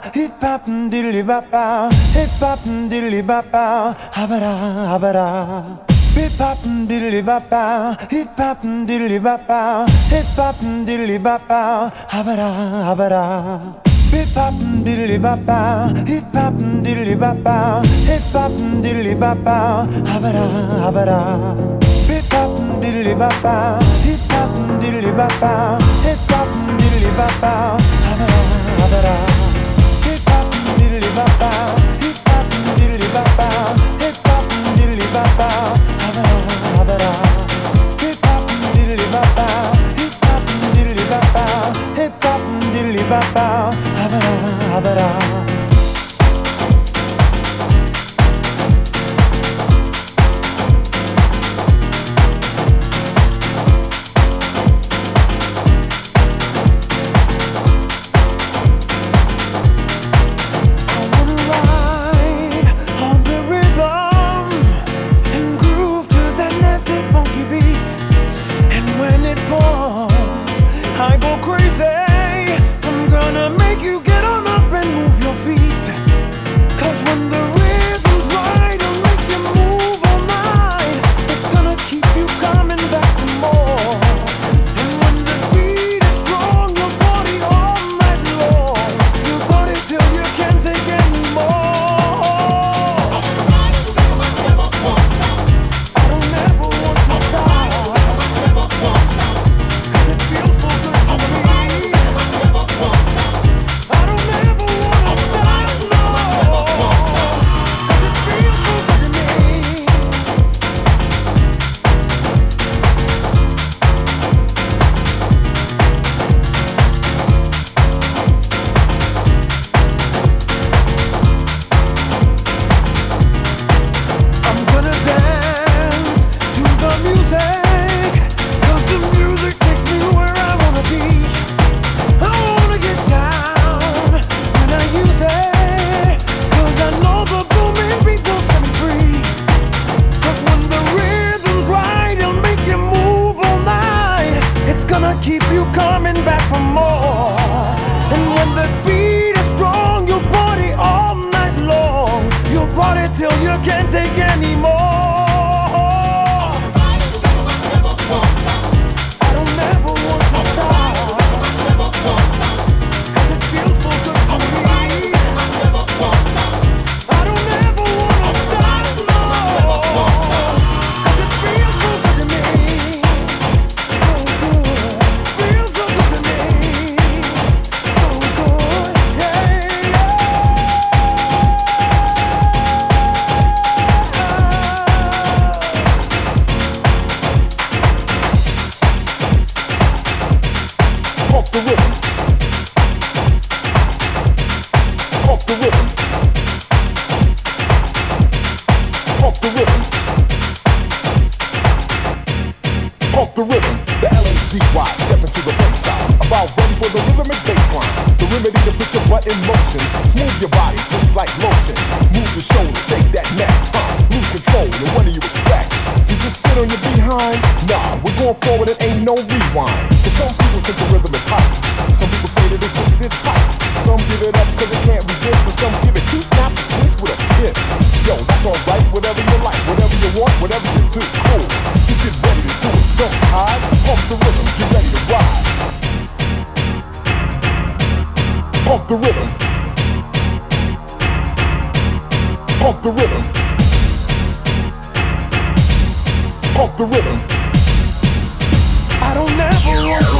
bop bow, hip hop diddly bop bow, hip hop diddly bop bow, Hip-hop dilly-bop-bow Hip-hop dilly-bop-bow habara habara. Hip hop diddly bop bow, hip hop diddly bop bow, hip hop diddly bop bow, habara habara. Hip hop diddly bop bow, hip hop diddly bop bow, hip hop diddly bop bow, diddly put your butt in motion. Smooth your body just like lotion. Move your shoulders, shake that neck. Huh? Lose control, and what do you expect? You just sit on your behind? Nah, we're going forward and ain't no rewind. Cause some people think the rhythm is hot. Some people say that it's just it's tight. Some give it up cause it can't resist. And some give it two snaps and twist with a kiss. Yo, that's alright, whatever you like, whatever you want, whatever you do. Cool. Just get ready to do it. Don't hide. Pump the rhythm, get ready to ride. Pump the rhythm. Pump the rhythm. Pump the rhythm. I don't ever want to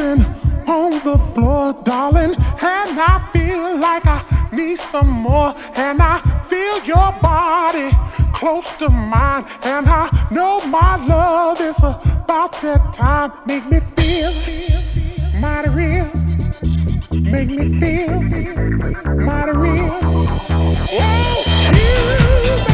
on the floor, darling. And I feel like I need some more. And I feel your body close to mine. And I know my love is about that time. Make me feel mighty real. Make me feel mighty real. Oh, you.